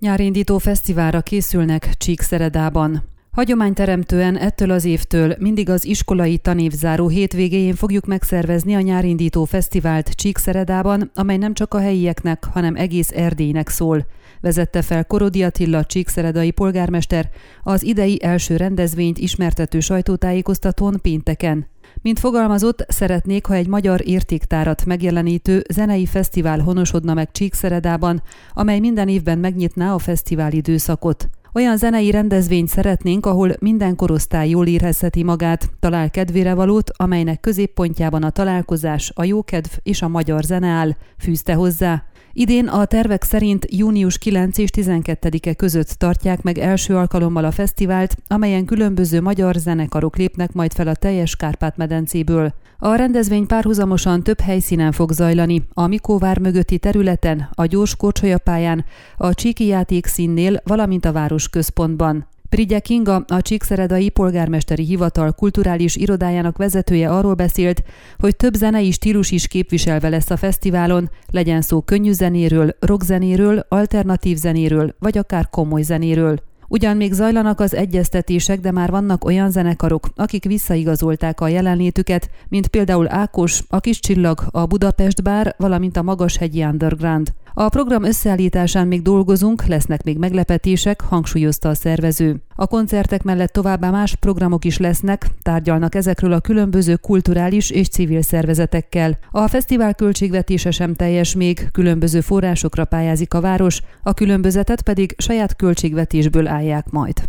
Nyárindító fesztiválra készülnek Csíkszeredában. Hagyományteremtően ettől az évtől mindig az iskolai tanévzáró hétvégéjén fogjuk megszervezni a nyárindító fesztivált Csíkszeredában, amely nem csak a helyieknek, hanem egész Erdélynek szól. Vezette fel Korodi Attila csíkszeredai polgármester az idei első rendezvényt ismertető sajtótájékoztatón pénteken. Mint fogalmazott, szeretnék, ha egy magyar értéktárat megjelenítő zenei fesztivál honosodna meg Csíkszeredában, amely minden évben megnyitná a fesztivál időszakot. Olyan zenei rendezvényt szeretnénk, ahol minden korosztály jól érezheti magát, talál kedvére valót, amelynek középpontjában a találkozás, a jókedv és a magyar zene áll, fűzte hozzá. Idén a tervek szerint június 9 és 12-e között tartják meg első alkalommal a fesztivált, amelyen különböző magyar zenekarok lépnek majd fel a teljes Kárpát-medencéből. A rendezvény párhuzamosan több helyszínen fog zajlani, a Mikóvár mögötti területen, a gyors pályán, a Csíki játékszínnél, valamint a város központban. Prigye Kinga, a Csíkszeredai Polgármesteri Hivatal kulturális irodájának vezetője arról beszélt, hogy több zenei stílus is képviselve lesz a fesztiválon, legyen szó könnyű zenéről, rockzenéről, alternatív zenéről, vagy akár komoly zenéről. Ugyan még zajlanak az egyeztetések, de már vannak olyan zenekarok, akik visszaigazolták a jelenlétüket, mint például Ákos, a Kis Csillag, a Budapest Bár, valamint a Magashegyi Underground. A program összeállításán még dolgozunk, lesznek még meglepetések, hangsúlyozta a szervező. A koncertek mellett továbbá más programok is lesznek, tárgyalnak ezekről a különböző kulturális és civil szervezetekkel. A fesztivál költségvetése sem teljes még, különböző forrásokra pályázik a város, a különbözetet pedig saját költségvetésből állják majd.